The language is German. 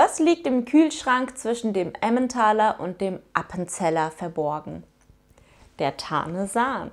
Was liegt im Kühlschrank zwischen dem Emmentaler und dem Appenzeller verborgen? Der Tarnesan.